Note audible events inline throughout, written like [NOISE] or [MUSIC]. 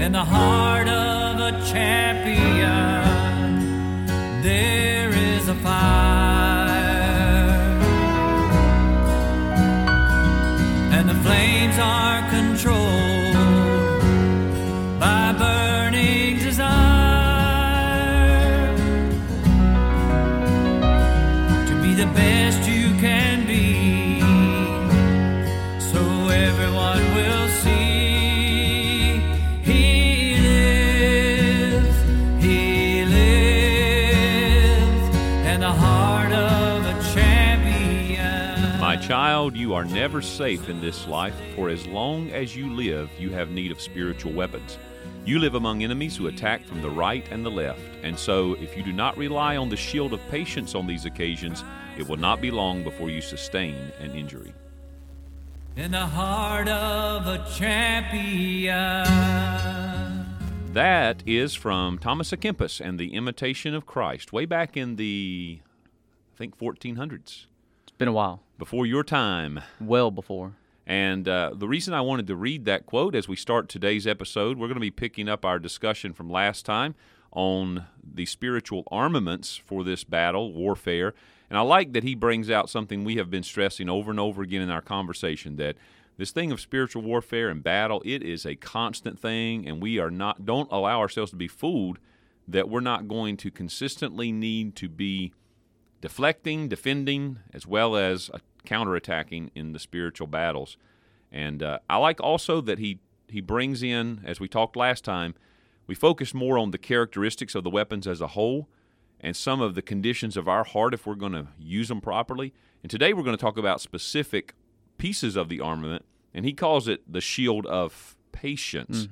In the heart of a champion, there is a fire. Are never safe in this life, for as long as you live, you have need of spiritual weapons. You live among enemies who attack from the right and the left, and so if you do not rely on the shield of patience on these occasions, it will not be long before you sustain an injury. in the heart of a champion That is from Thomas à Kempis and the Imitation of Christ, way back in the, I think, 1400s, It's been a while. before your time. Well before. And uh, the reason I wanted to read that quote as we start today's episode, we're going to be picking up our discussion from last time on the spiritual armaments for this battle, warfare. And I like that he brings out something we have been stressing over and over again in our conversation that this thing of spiritual warfare and battle, it is a constant thing, and we are not don't allow ourselves to be fooled that we're not going to consistently need to be deflecting, defending, as well as counterattacking in the spiritual battles. And uh, I like also that he he brings in, as we talked last time, we focus more on the characteristics of the weapons as a whole and some of the conditions of our heart if we're going to use them properly. And today we're going to talk about specific pieces of the armament, and he calls it the shield of patience.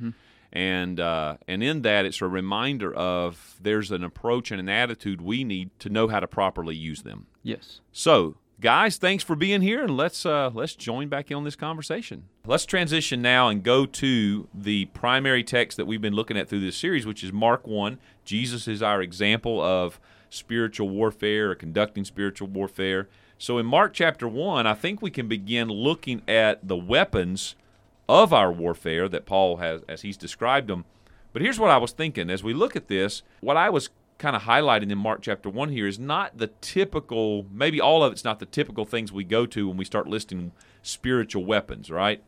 And uh, and in that, it's a reminder of there's an approach and an attitude we need to know how to properly use them. Yes. So, guys, thanks for being here, and let's uh, let's join back in on this conversation. Let's transition now and go to the primary text that we've been looking at through this series, which is Mark one. Jesus is our example of spiritual warfare or conducting spiritual warfare. So, in Mark chapter one, I think we can begin looking at the weapons of our warfare that Paul has, as he's described them. But here's what I was thinking as we look at this. What I was kind of highlighting in Mark chapter 1 here is not the typical, maybe all of it's not the typical things we go to when we start listing spiritual weapons, right?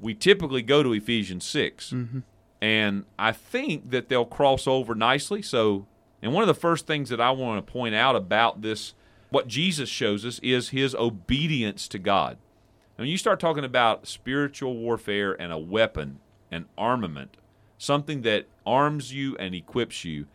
We typically go to Ephesians 6. Mm-hmm. And I think that they'll cross over nicely. So, and one of the first things that I want to point out about this, what Jesus shows us, is his obedience to God. When you start talking about spiritual warfare and a weapon, an armament, something that arms you and equips you,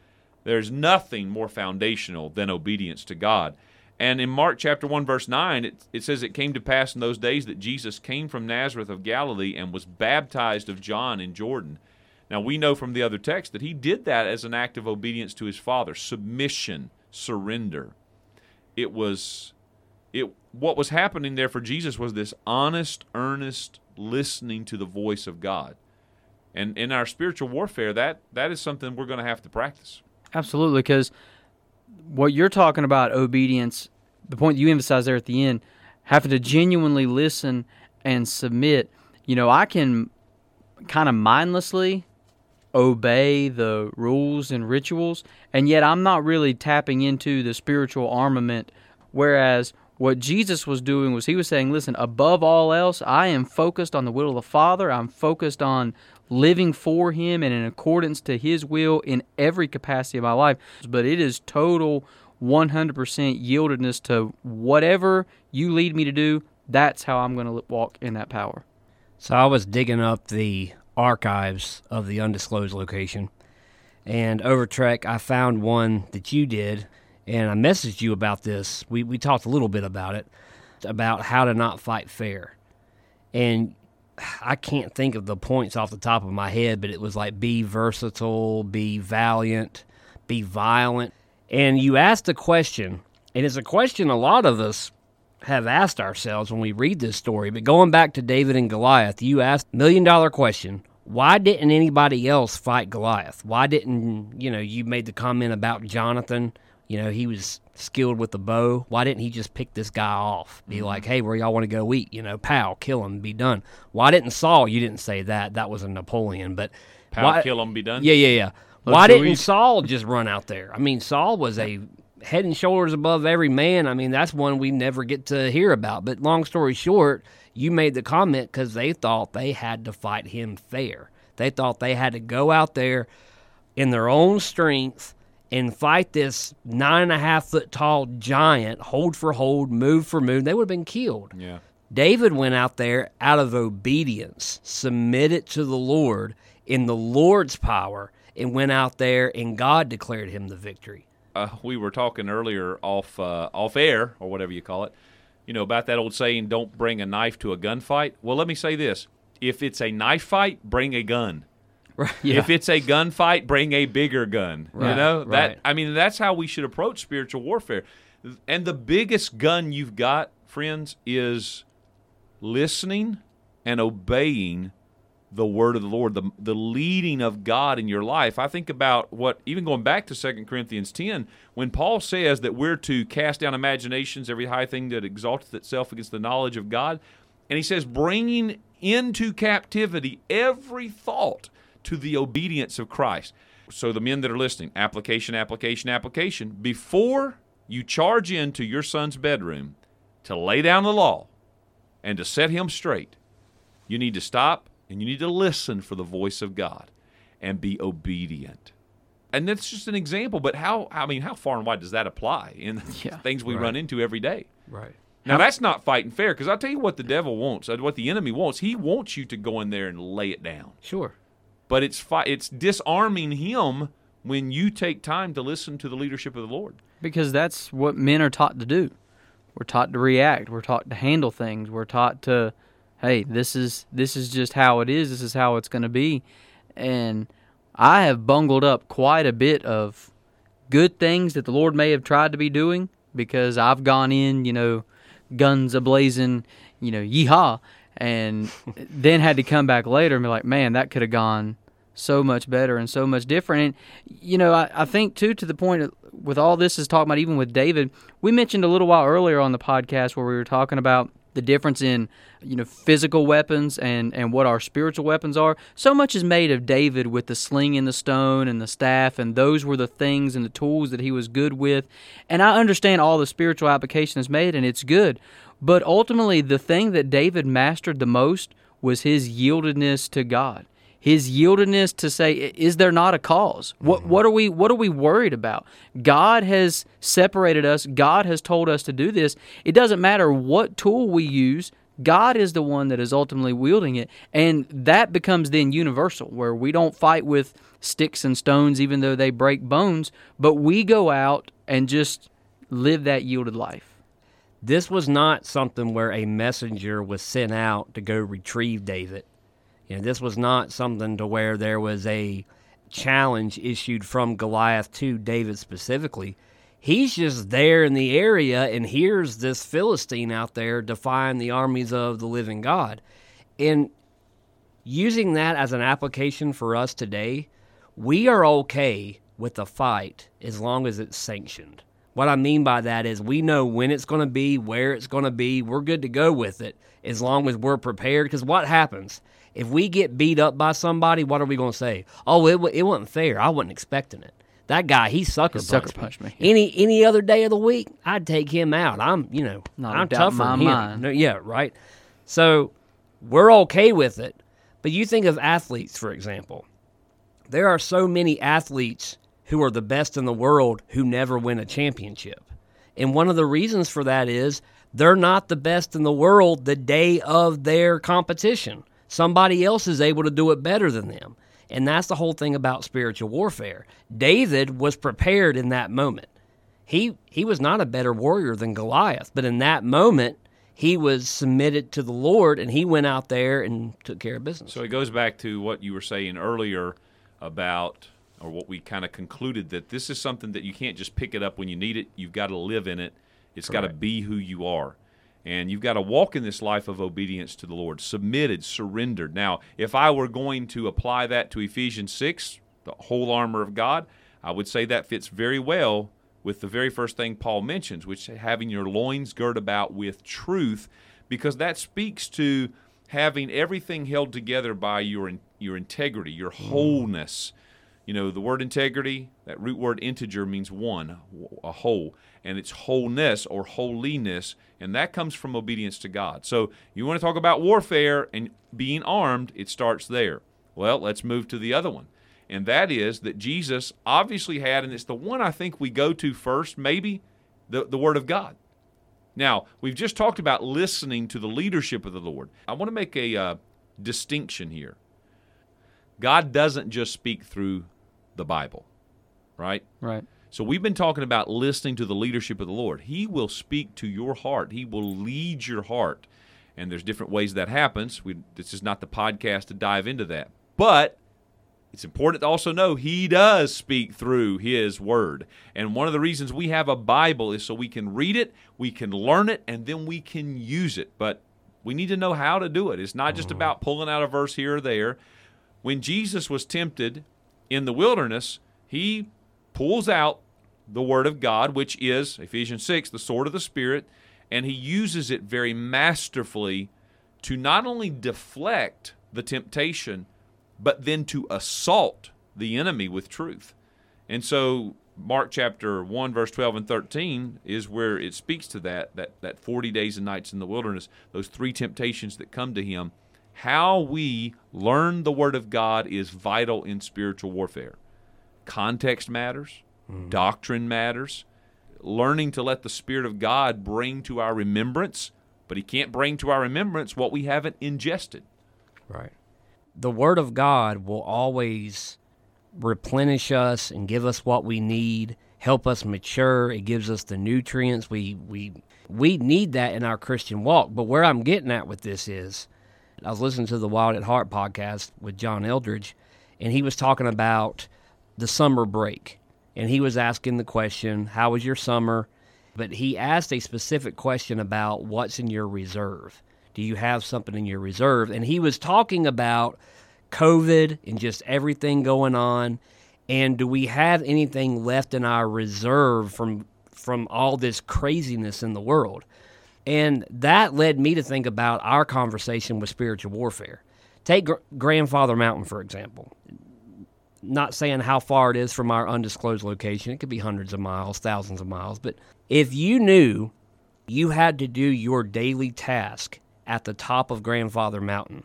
there's nothing more foundational than obedience to God. And in Mark chapter 1, verse 9, it, it says, It came to pass in those days that Jesus came from Nazareth of Galilee and was baptized of John in Jordan. Now, we know from the other text that he did that as an act of obedience to his Father, submission, surrender. It was it what was happening there for Jesus was this honest, earnest listening to the voice of God. And in our spiritual warfare, that that is something we're going to have to practice. Absolutely, because what you're talking about, obedience, the point you emphasize there at the end, having to genuinely listen and submit. You know, I can kind of mindlessly obey the rules and rituals, and yet I'm not really tapping into the spiritual armament. Whereas what Jesus was doing was he was saying, listen, above all else, I am focused on the will of the Father. I'm focused on living for Him and in accordance to His will in every capacity of my life. But it is total 100% yieldedness to whatever you lead me to do. That's how I'm going to walk in that power. So I was digging up the archives of the undisclosed location, and over Trek, I found one that you did, and I messaged you about this. We we talked a little bit about it, about how to not fight fair, and I can't think of the points off the top of my head, but it was like be versatile, be valiant, be violent, and you asked a question, and it's a question a lot of us have asked ourselves when we read this story. But going back to David and Goliath, you asked million dollar question. Why didn't anybody else fight Goliath? Why didn't, you know, you made the comment about Jonathan, you know, he was skilled with the bow. Why didn't he just pick this guy off? Be mm-hmm. like, hey, where y'all want to go eat? You know, pow, kill him, be done. Why didn't Saul? You didn't say that. That was a Napoleon. But Pow, Why- kill 'em, be done. Yeah, yeah, yeah. Well, Why didn't Saul just run out there? I mean, Saul was a head and shoulders above every man. I mean, that's one we never get to hear about. But long story short, you made the comment because they thought they had to fight him fair. They thought they had to go out there in their own strength and fight this nine and a half foot tall giant, hold for hold, move for move. They would have been killed. Yeah. David went out there out of obedience, submitted to the Lord in the Lord's power, and went out there and God declared him the victory. uh, we were talking earlier off uh, off air or whatever you call it, you know about that old saying, "Don't bring a knife to a gunfight." Well, let me say this: if it's a knife fight, bring a gun. Right. If it's a gunfight, bring a bigger gun. You Right, know right. that. I mean, that's how we should approach spiritual warfare. And the biggest gun you've got, friends, is listening and obeying the word of the Lord, the the leading of God in your life. I think about what even going back to 2 Corinthians 10, when Paul says that we're to cast down imaginations, every high thing that exalteth itself against the knowledge of God, and he says bringing into captivity every thought to the obedience of Christ. So the men that are listening, application, application, application, before you charge into your son's bedroom to lay down the law and to set him straight, you need to stop and you need to listen for the voice of God and be obedient. And that's just an example, but how I mean, how far and wide does that apply in [LAUGHS] Yeah. things we run into every day? Right. Now that's not fighting fair because I'll tell you what the devil wants, uh, what the enemy wants. He wants you to go in there and lay it down. Sure. But it's fi- it's disarming him when you take time to listen to the leadership of the Lord. because that's what men are taught to do. We're taught to react. We're taught to handle things. We're taught to, hey, this is this is just how it is. This is how it's going to be, and I have bungled up quite a bit of good things that the Lord may have tried to be doing because I've gone in, you know, guns a blazing, you know, yeehaw, and then had to come back later and be like, man, that could have gone so much better and so much different. And you know, I, I think too to the point of, with all this is talking about even with David, we mentioned a little while earlier on the podcast where we were talking about the difference in you know physical weapons and and what our spiritual weapons are. So much is made of david with the sling and the stone and the staff and those were the things and the tools that he was good with. And i understand all the spiritual application is made and it's good but ultimately the thing that david mastered the most was his yieldedness to god. His yieldedness to say is there not a cause? What mm-hmm. what are we what are we worried about? God has separated us. God has told us to do this. It doesn't matter what tool we use. God is the one that is ultimately wielding it. And that becomes then universal where we don't fight with sticks and stones even though they break bones but we go out and just live that yielded life This was not something where a messenger was sent out to go retrieve David. You know, this was not something to where there was a challenge issued from Goliath to David specifically. He's just there in the area, and here's this Philistine out there defying the armies of the living God. And using that as an application for us today, we are okay with the fight as long as it's sanctioned. What I mean by that is we know when it's going to be, where it's going to be. We're good to go with it as long as we're prepared. Because what happens if we get beat up by somebody? What are we going to say? Oh, it, it wasn't fair. I wasn't expecting it. That guy, he sucker He sucker punched punched me. Any any other day of the week, I'd take him out. I'm you know Not I'm tougher my than him. mind. No, yeah, right. So we're okay with it. But you think of athletes, for example. There are so many athletes who are the best in the world who never win a championship. And one of the reasons for that is they're not the best in the world the day of their competition. Somebody else is able to do it better than them. And that's the whole thing about spiritual warfare. David was prepared in that moment. He he was not a better warrior than Goliath, but in that moment he was submitted to the Lord and he went out there and took care of business. So it goes back to what you were saying earlier about, or what we kind of concluded that this is something that you can't just pick it up when you need it. You've got to live in it. It's got to be who you are. And you've got to walk in this life of obedience to the Lord, submitted, surrendered. Now, if I were going to apply that to Ephesians 6, the whole armor of God, I would say that fits very well with the very first thing Paul mentions, which is having your loins girt about with truth, because that speaks to having everything held together by your your integrity, your mm. wholeness. You know, the word integrity, that root word integer means one, a whole, and it's wholeness or holiness, and that comes from obedience to God. So you want to talk about warfare and being armed, it starts there. Well, let's move to the other one. And that is that Jesus obviously had, and it's the one I think we go to first, maybe, the, the Word of God. Now, we've just talked about listening to the leadership of the Lord. I want to make a uh, distinction here. God doesn't just speak through the Bible, right? Right. So we've been talking about listening to the leadership of the Lord. He will speak to your heart. He will lead your heart. And there's different ways that happens. We, this is not the podcast to dive into that. But it's important to also know he does speak through his word. And one of the reasons we have a Bible is so we can read it, we can learn it, and then we can use it. But we need to know how to do it. It's not just mm-hmm. about pulling out a verse here or there. When Jesus was tempted in the wilderness, he pulls out the word of God, which is Ephesians 6, the sword of the Spirit, and he uses it very masterfully to not only deflect the temptation, but then to assault the enemy with truth. And so Mark chapter 1 verse 12 and 13 is where it speaks to that that that 40 days and nights in the wilderness, those three temptations that come to him. How we learn the word of God is vital in spiritual warfare. Context matters, hmm. doctrine matters. Learning to let the spirit of God bring to our remembrance, but he can't bring to our remembrance what we haven't ingested. Right. The Word of God will always replenish us and give us what we need, help us mature. It gives us the nutrients we we we need that in our Christian walk. But where I'm getting at with this is, I was listening to the Wild at Heart podcast with John Eldredge, and he was talking about the summer break, and he was asking the question, "How was your summer?" But he asked a specific question about what's in your reserve. Do you have something in your reserve? And he was talking about COVID and just everything going on. And do we have anything left in our reserve from from all this craziness in the world? And that led me to think about our conversation with spiritual warfare. Take Gr- Grandfather Mountain, for example. Not saying how far it is from our undisclosed location, it could be hundreds of miles, thousands of miles. But if you knew you had to do your daily task at the top of Grandfather Mountain,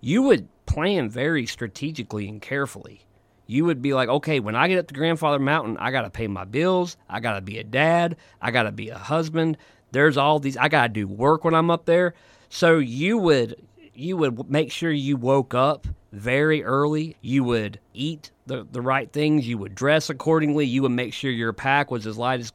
you would plan very strategically and carefully. You would be like, okay, when I get up to Grandfather Mountain, I got to pay my bills. I got to be a dad. I got to be a husband. There's all these. I got to do work when I'm up there. So you would you would make sure you woke up very early. You would eat the, the right things. You would dress accordingly. You would make sure your pack was as light as.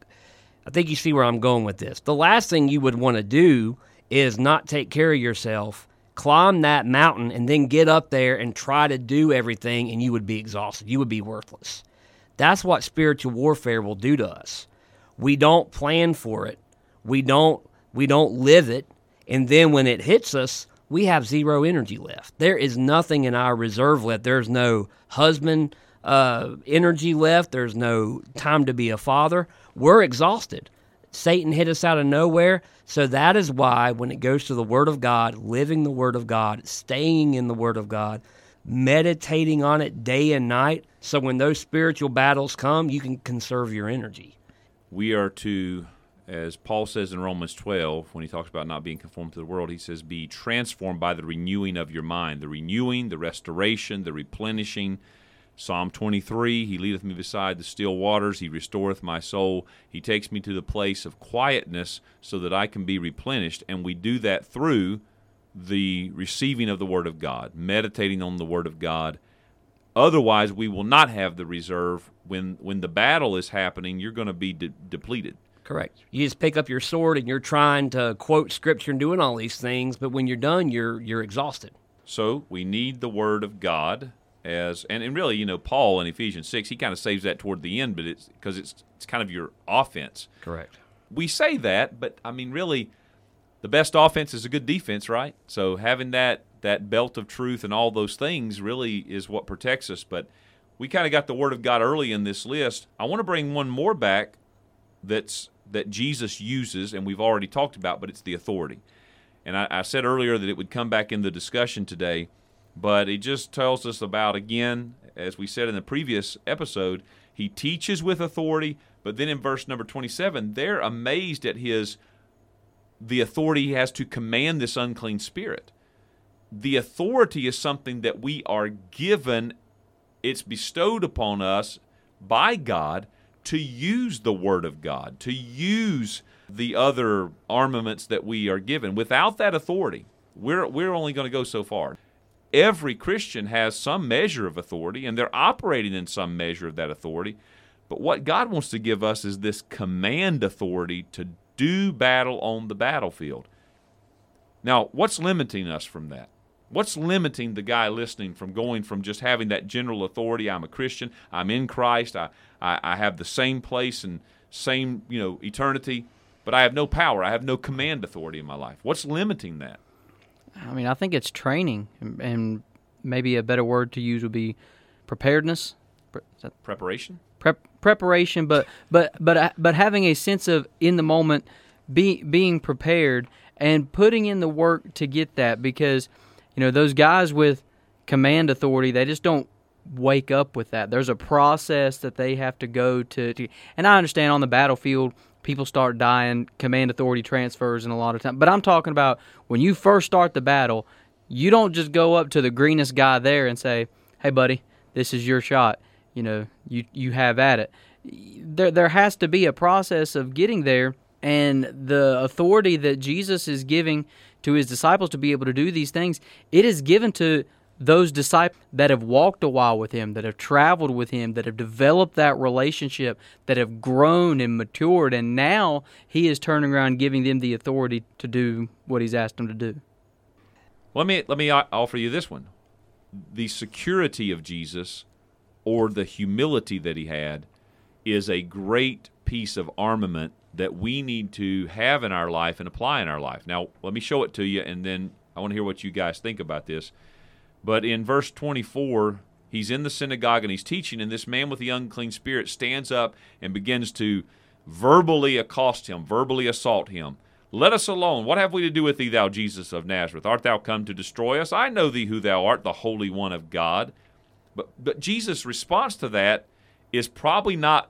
I think you see where I'm going with this. The last thing you would want to do is not take care of yourself, climb that mountain, and then get up there and try to do everything, and you would be exhausted. You would be worthless. That's what spiritual warfare will do to us. We don't plan for it. We don't we don't live it, and then when it hits us, we have zero energy left. There is nothing in our reserve left. There's no husband uh, energy left. There's no time to be a father. We're exhausted. Satan hit us out of nowhere. So that is why, when it goes to the Word of God, living the Word of God, staying in the Word of God, meditating on it day and night, so when those spiritual battles come, you can conserve your energy. we are to, as Paul says in Romans 12, when he talks about not being conformed to the world, he says, be transformed by the renewing of your mind. The renewing, the restoration, the replenishing. Psalm 23, he leadeth me beside the still waters, he restoreth my soul. He takes me to the place of quietness so that I can be replenished. And we do that through the receiving of the Word of God, meditating on the Word of God. Otherwise, we will not have the reserve. When, when the battle is happening, you're going to be de- depleted. Correct. You just pick up your sword and you're trying to quote scripture and doing all these things, but when you're done, you're you're exhausted. So we need the Word of God as, and, and really, you know, Paul in Ephesians 6, he kind of saves that toward the end, but it's because it's, it's kind of your offense. Correct. we say that, but I mean, really, the best offense is a good defense, right? So having that that belt of truth and all those things really is what protects us. But we kind of got the Word of God early in this list. I want to bring one more back that's that Jesus uses, and we've already talked about, but it's the authority. And I, I said earlier that it would come back in the discussion today, but it just tells us about, again, as we said in the previous episode, he teaches with authority, but then in verse number 27, they're amazed at his the authority he has to command this unclean spirit. The authority is something that we are given, it's bestowed upon us by God to use the Word of God, to use the other armaments that we are given. Without that authority, we're, we're only going to go so far. Every Christian has some measure of authority, and they're operating in some measure of that authority. But what God wants to give us is this command authority to do battle on the battlefield. Now, what's limiting us from that? What's limiting the guy listening from going from just having that general authority? I'm a Christian. I'm in Christ. I, I, I have the same place and same you know eternity, but I have no power. I have no command authority in my life. What's limiting that? I mean, I think it's training, and, and maybe a better word to use would be preparedness. Pre- Preparation. prep, preparation, but but but uh, but having a sense of in the moment, be, being prepared and putting in the work to get that because you know those guys with command authority they just don't wake up with that. There's a process that they have to go to, to and I understand on the battlefield people start dying, command authority transfers and a lot of time. But I'm talking about when you first start the battle, you don't just go up to the greenest guy there and say, "Hey buddy, this is your shot." You know, you you have at it. There there has to be a process of getting there and the authority that Jesus is giving to his disciples to be able to do these things, it is given to those disciples that have walked a while with him, that have traveled with him, that have developed that relationship, that have grown and matured, and now he is turning around giving them the authority to do what he's asked them to do. Let me let me uh, offer you this one: the security of Jesus, or the humility that he had, is a great piece of armament that we need to have in our life and apply in our life. Now, let me show it to you, and then I want to hear what you guys think about this. But in verse 24, he's in the synagogue and he's teaching, and this man with the unclean spirit stands up and begins to verbally accost him, verbally assault him. Let us alone. What have we to do with thee, thou Jesus of Nazareth? Art thou come to destroy us? I know thee who thou art, the Holy One of God. But, but Jesus' response to that is probably not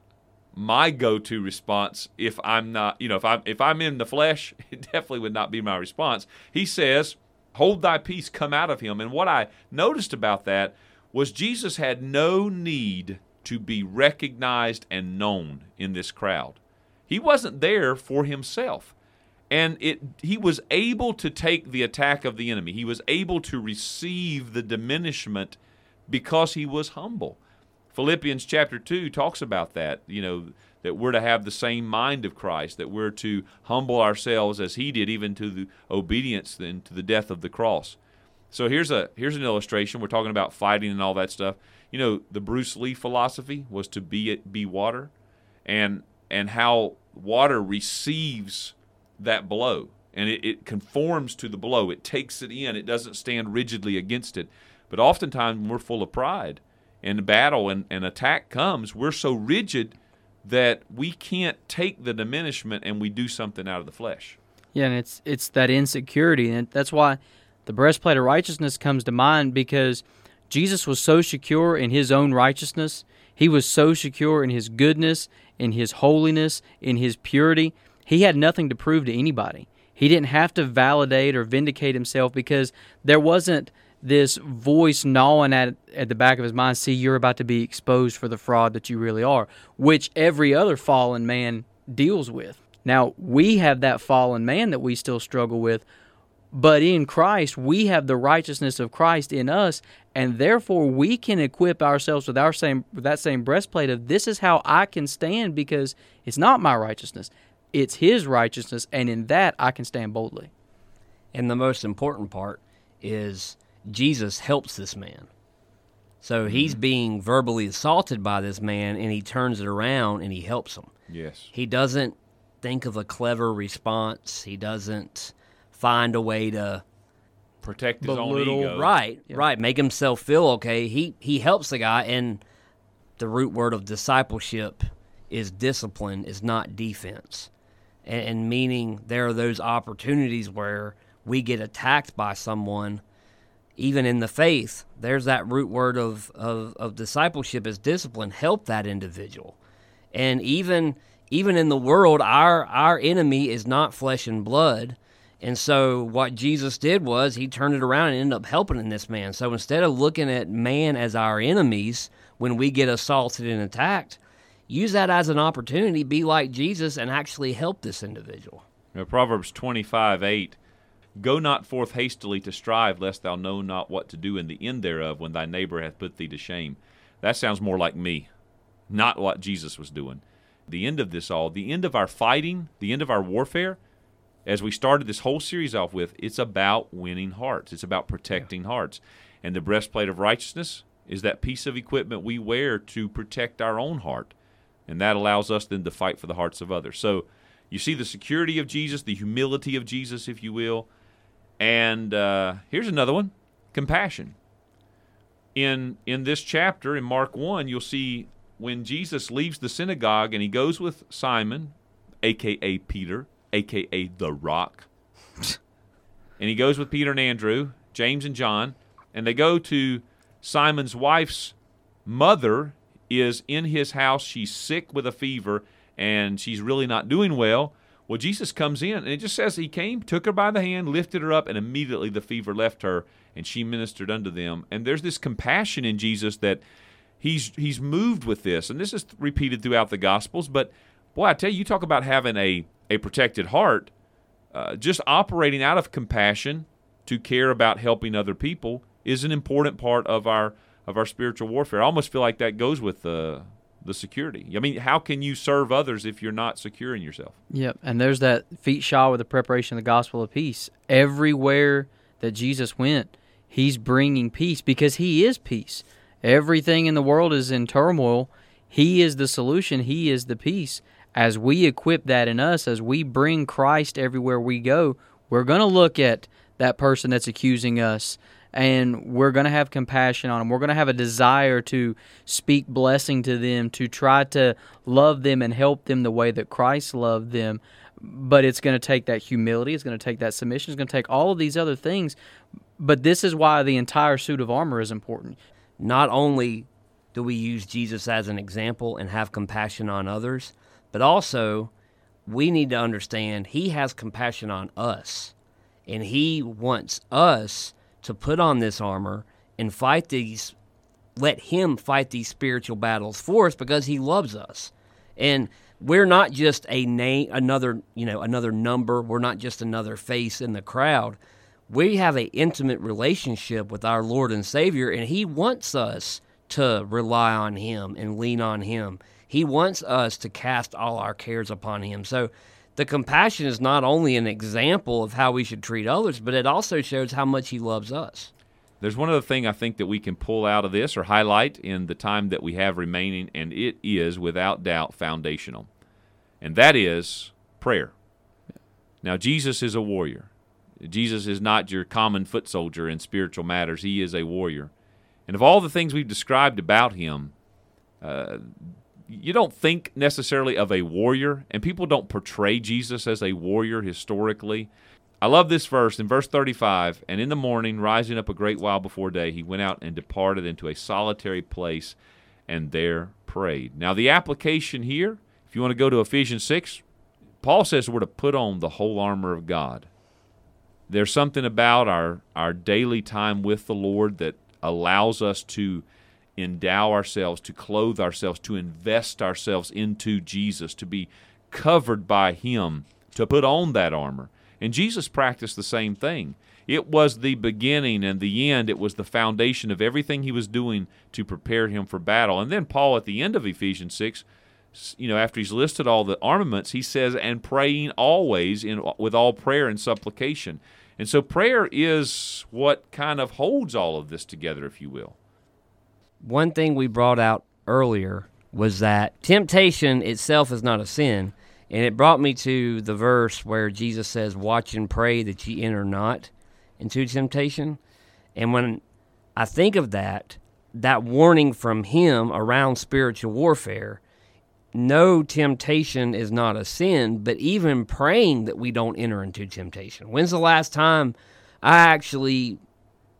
my go-to response if I'm not, you know, if I'm if I'm in the flesh, [LAUGHS] it definitely would not be my response. He says, "Hold thy peace, come out of him." And what I noticed about that was Jesus had no need to be recognized and known in this crowd. He wasn't there for himself. And it he was able to take the attack of the enemy. He was able to receive the diminishment because he was humble. Philippians chapter 2 talks about that, you know, that we're to have the same mind of Christ, that we're to humble ourselves as he did, even to the obedience and to the death of the cross. So here's a here's an illustration. We're talking about fighting and all that stuff. You know, the Bruce Lee philosophy was to be it be water, and and how water receives that blow and it, it conforms to the blow. It takes it in. It doesn't stand rigidly against it. But oftentimes when we're full of pride and battle and, and attack comes, we're so rigid that we can't take the diminishment and we do something out of the flesh. Yeah, and it's it's that insecurity, and that's why the breastplate of righteousness comes to mind because Jesus was so secure in his own righteousness. He was so secure in his goodness, in his holiness, in his purity. He had nothing to prove to anybody. He didn't have to validate or vindicate himself because there wasn't this voice gnawing at at the back of his mind, see you're about to be exposed for the fraud that you really are, which every other fallen man deals with. Now, we have that fallen man that we still struggle with, but in Christ, we have the righteousness of Christ in us, and therefore we can equip ourselves with our same with that same breastplate of this is how I can stand because it's not my righteousness, it's his righteousness, and in that I can stand boldly. And the most important part is Jesus helps this man. So he's mm-hmm. being verbally assaulted by this man, and he turns it around and he helps him. Yes. He doesn't think of a clever response. He doesn't find a way to Protect his own ego. right, right, make himself feel okay. He he helps the guy, and the root word of discipleship is discipline, is not defense, and, and meaning there are those opportunities where we get attacked by someone. Even in the faith, there's that root word of, of, of discipleship is discipline. Help that individual. And even even in the world, our our enemy is not flesh and blood. And so what Jesus did was he turned it around and ended up helping in this man. So instead of looking at man as our enemies when we get assaulted and attacked, use that as an opportunity, be like Jesus and actually help this individual. Now, Proverbs 25 8 Go not forth hastily to strive, lest thou know not what to do in the end thereof when thy neighbor hath put thee to shame. That sounds more like me, not what Jesus was doing. The end of this all, the end of our fighting, the end of our warfare, as we started this whole series off with, it's about winning hearts. It's about protecting hearts. And the breastplate of righteousness is that piece of equipment we wear to protect our own heart. And that allows us then to fight for the hearts of others. So you see the security of Jesus, the humility of Jesus, if you will and uh, here's another one compassion. In, in this chapter, in Mark 1, you'll see when Jesus leaves the synagogue and he goes with Simon, aka Peter, aka the Rock, and he goes with Peter and Andrew, James and John, and they go to Simon's wife's mother is in his house. She's sick with a fever and she's really not doing well. Well, Jesus comes in, and it just says he came, took her by the hand, lifted her up, and immediately the fever left her, and she ministered unto them. And there's this compassion in Jesus that he's he's moved with this, and this is repeated throughout the Gospels. But boy, I tell you, you talk about having a a protected heart, uh, just operating out of compassion to care about helping other people is an important part of our of our spiritual warfare. I almost feel like that goes with the the security. I mean, how can you serve others if you're not secure in yourself? Yep. And there's that feet shod with the preparation of the gospel of peace. Everywhere that Jesus went, he's bringing peace because he is peace. Everything in the world is in turmoil. He is the solution, he is the peace. As we equip that in us, as we bring Christ everywhere we go, we're going to look at that person that's accusing us and we're going to have compassion on them. We're going to have a desire to speak blessing to them, to try to love them and help them the way that Christ loved them. But it's going to take that humility, it's going to take that submission, it's going to take all of these other things. But this is why the entire suit of armor is important. Not only do we use Jesus as an example and have compassion on others, but also we need to understand he has compassion on us and he wants us to put on this armor and fight these let him fight these spiritual battles for us because he loves us. And we're not just a name another you know another number. We're not just another face in the crowd. We have an intimate relationship with our lord and savior and he wants us to rely on him and lean on him. He wants us to cast all our cares upon him. So the compassion is not only an example of how we should treat others, but it also shows how much He loves us. There's one other thing I think that we can pull out of this or highlight in the time that we have remaining, and it is without doubt foundational, and that is prayer. Now, Jesus is a warrior. Jesus is not your common foot soldier in spiritual matters, He is a warrior. And of all the things we've described about Him, uh, you don't think necessarily of a warrior, and people don't portray Jesus as a warrior historically. I love this verse in verse 35 and in the morning, rising up a great while before day, he went out and departed into a solitary place and there prayed. Now, the application here, if you want to go to Ephesians 6, Paul says we're to put on the whole armor of God. There's something about our, our daily time with the Lord that allows us to endow ourselves, to clothe ourselves, to invest ourselves into Jesus, to be covered by Him, to put on that armor. And Jesus practiced the same thing. It was the beginning and the end. It was the foundation of everything he was doing to prepare him for battle. And then Paul, at the end of Ephesians 6, you know, after he's listed all the armaments, he says, and praying always in, with all prayer and supplication. And so prayer is what kind of holds all of this together, if you will one thing we brought out earlier was that temptation itself is not a sin. And it brought me to the verse where Jesus says, Watch and pray that ye enter not into temptation. And when I think of that, that warning from him around spiritual warfare, no temptation is not a sin, but even praying that we don't enter into temptation. When's the last time I actually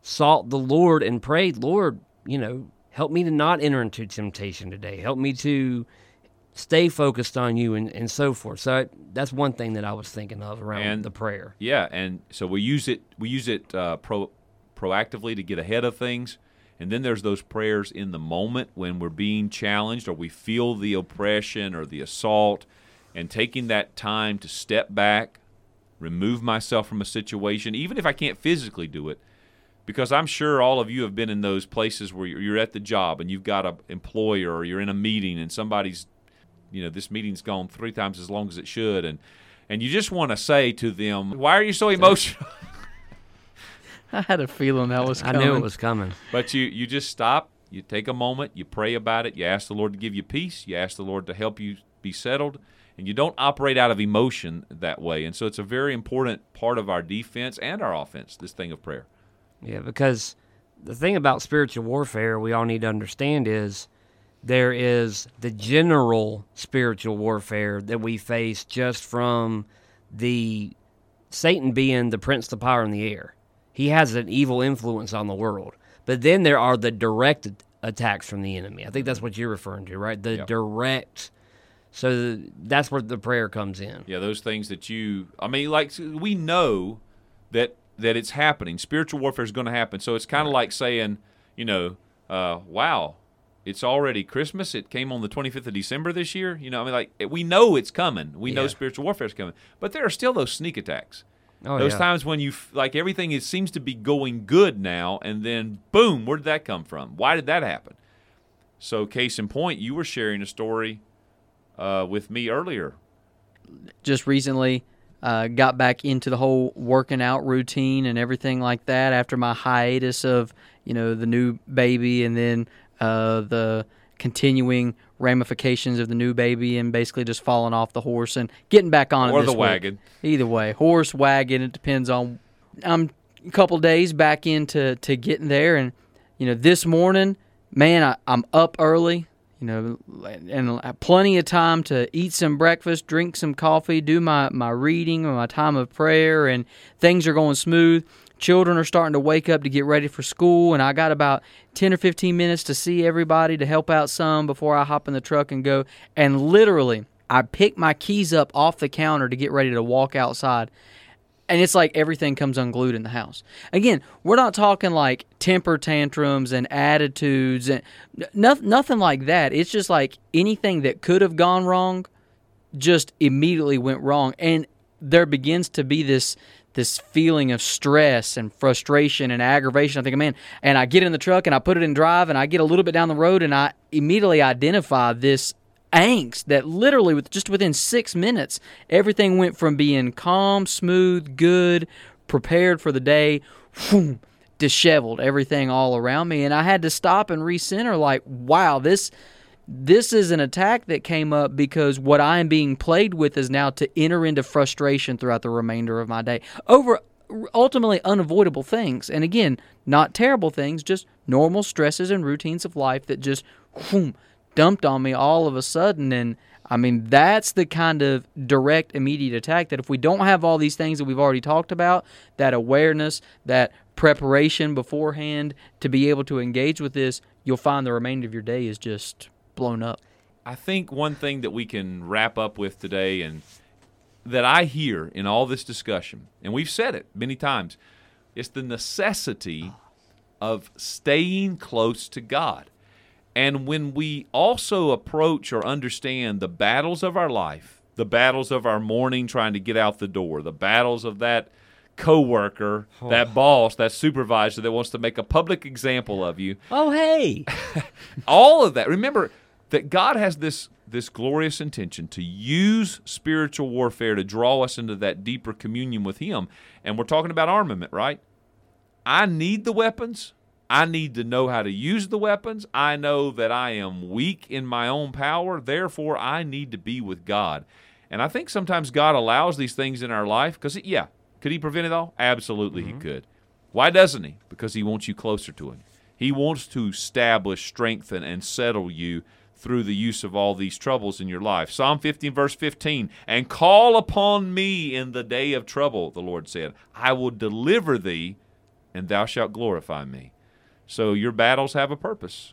sought the Lord and prayed, Lord, you know, help me to not enter into temptation today. Help me to stay focused on you and, and so forth. So I, that's one thing that I was thinking of around And- the prayer. Yeah, and so we use it we use it uh, pro, proactively to get ahead of things, and then there's those prayers in the moment when we're being challenged or we feel the oppression or the assault, and taking that time to step back, remove myself from a situation, even if I can't physically do it, because I'm sure all of you have been in those places where you're you're at the job and you've got an employer or you're in a meeting and somebody's, you know, this meeting's gone three times as long as it should, and and you just want to say to them, "Why are you so emotional?" [LAUGHS] I had a feeling that was [LAUGHS] I knew it was coming. but you you just stop, you take a moment, you pray about it, you ask the Lord to give you peace, you ask the Lord to help you be settled, and you don't operate out of emotion that way. And so it's a very important part of our defense and our offense. This thing of prayer. Yeah, because the thing about spiritual warfare we all need to understand is there is the general spiritual warfare that we face just from the Satan being the prince, the power in the air. He has an evil influence on the world. But then there are the direct attacks from the enemy. I think that's mm-hmm. what you're referring to, right? The Yep. direct. So that's where the prayer comes in. Yeah, those things that you I mean like we know that that it's happening. Spiritual warfare is going to happen. So it's kind of like saying, you know, uh, wow, it's already Christmas. It came on the 25th of December this year. You know, I mean like we know it's coming. We know spiritual warfare is coming. But there are still those sneak attacks. Oh, those yeah. times when you f- like everything is, seems to be going good now and then boom, where did that come from? Why did that happen? So case in point, you were sharing a story uh, with me earlier just recently uh, got back into the whole working out routine and everything like that after my hiatus of you know the new baby and then uh, the continuing ramifications of the new baby and basically just falling off the horse and getting back on it or the week. wagon. Either way, horse, wagon, it depends on. I'm a couple days back into to getting there, and you know this morning, man, I, I'm up early. You know, and plenty of time to eat some breakfast, drink some coffee, do my my reading, or my time of prayer, and things are going smooth. Children are starting to wake up to get ready for school, and I got about 10 or 15 minutes to see everybody to help out some before I hop in the truck and go. And literally, I pick my keys up off the counter to get ready to walk outside. And it's like everything comes unglued in the house. Again, we're not talking like temper tantrums and attitudes and nothing, nothing like that. It's just like anything that could have gone wrong just immediately went wrong. And there begins to be this this feeling of stress and frustration and aggravation. I think, man, and I get in the truck and I put it in drive and I get a little bit down the road and I immediately identify this angst that literally with just within six minutes everything went from being calm smooth good prepared for the day whew, disheveled everything all around me and i had to stop and recenter like wow this this is an attack that came up because what I am being played with is now to enter into frustration throughout the remainder of my day over ultimately unavoidable things. And again, not terrible things, just normal stresses and routines of life that just whoom, dumped on me all of a sudden. And I mean, that's the kind of direct, immediate attack that if we don't have all these things that we've already talked about, that awareness, that preparation beforehand to be able to engage with this, you'll find the remainder of your day is just blown up. I think one thing that we can wrap up with today and that I hear in all this discussion, and we've said it many times, it's the necessity ah. of staying close to God. And when we also approach or understand the battles of our life, the battles of our morning trying to get out the door, the battles of that coworker, oh. that boss, that supervisor that wants to make a public example of you, Oh, hey. [LAUGHS] all of that. Remember that God has this this glorious intention to use spiritual warfare to draw us into that deeper communion with Him. And we're talking about armament, right? I need the weapons. I need to know how to use the weapons. I know that I am weak in my own power. Therefore, I need to be with God. And I think sometimes God allows these things in our life because, yeah, could He prevent it all? Absolutely, He mm-hmm. could. Why doesn't He? Because He wants you closer to Him. He wants to establish, strengthen, and settle you through the use of all these troubles in your life. Psalm 15, verse 15, and call upon me in the day of trouble, the Lord said. I will deliver thee and thou shalt glorify me. So your battles have a purpose.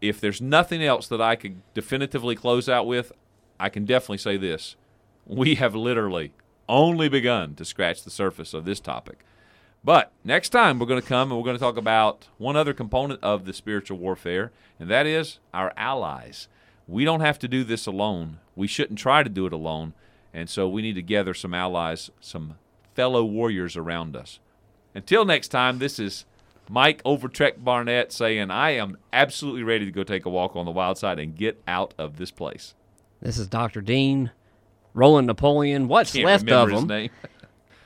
If there's nothing else that I could definitively close out with, I can definitely say this. We have literally only begun to scratch the surface of this topic. But next time we're going to come and we're going to talk about one other component of the spiritual warfare, and that is our allies. We don't have to do this alone. We shouldn't try to do it alone. And so we need to gather some allies, some fellow warriors around us. Until next time, this is Mike Overtrek Barnett saying, I am absolutely ready to go take a walk on the wild side and get out of this place. This is Dr. Dean, Roland Napoleon, what's Can't left remember of his name. [LAUGHS]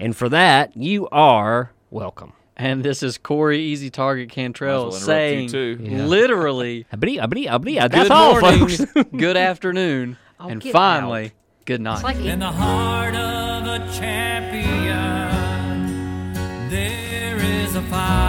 And for that, you are welcome. And this is Corey Easy Target Cantrell Might as well interrupt saying, you too. Yeah. literally, [LAUGHS] Abdi, abdi, abdi, that's good all, morning, folks. [LAUGHS] good afternoon, Oh, and get finally, good night. Like In the heart of a champion, there is a fire,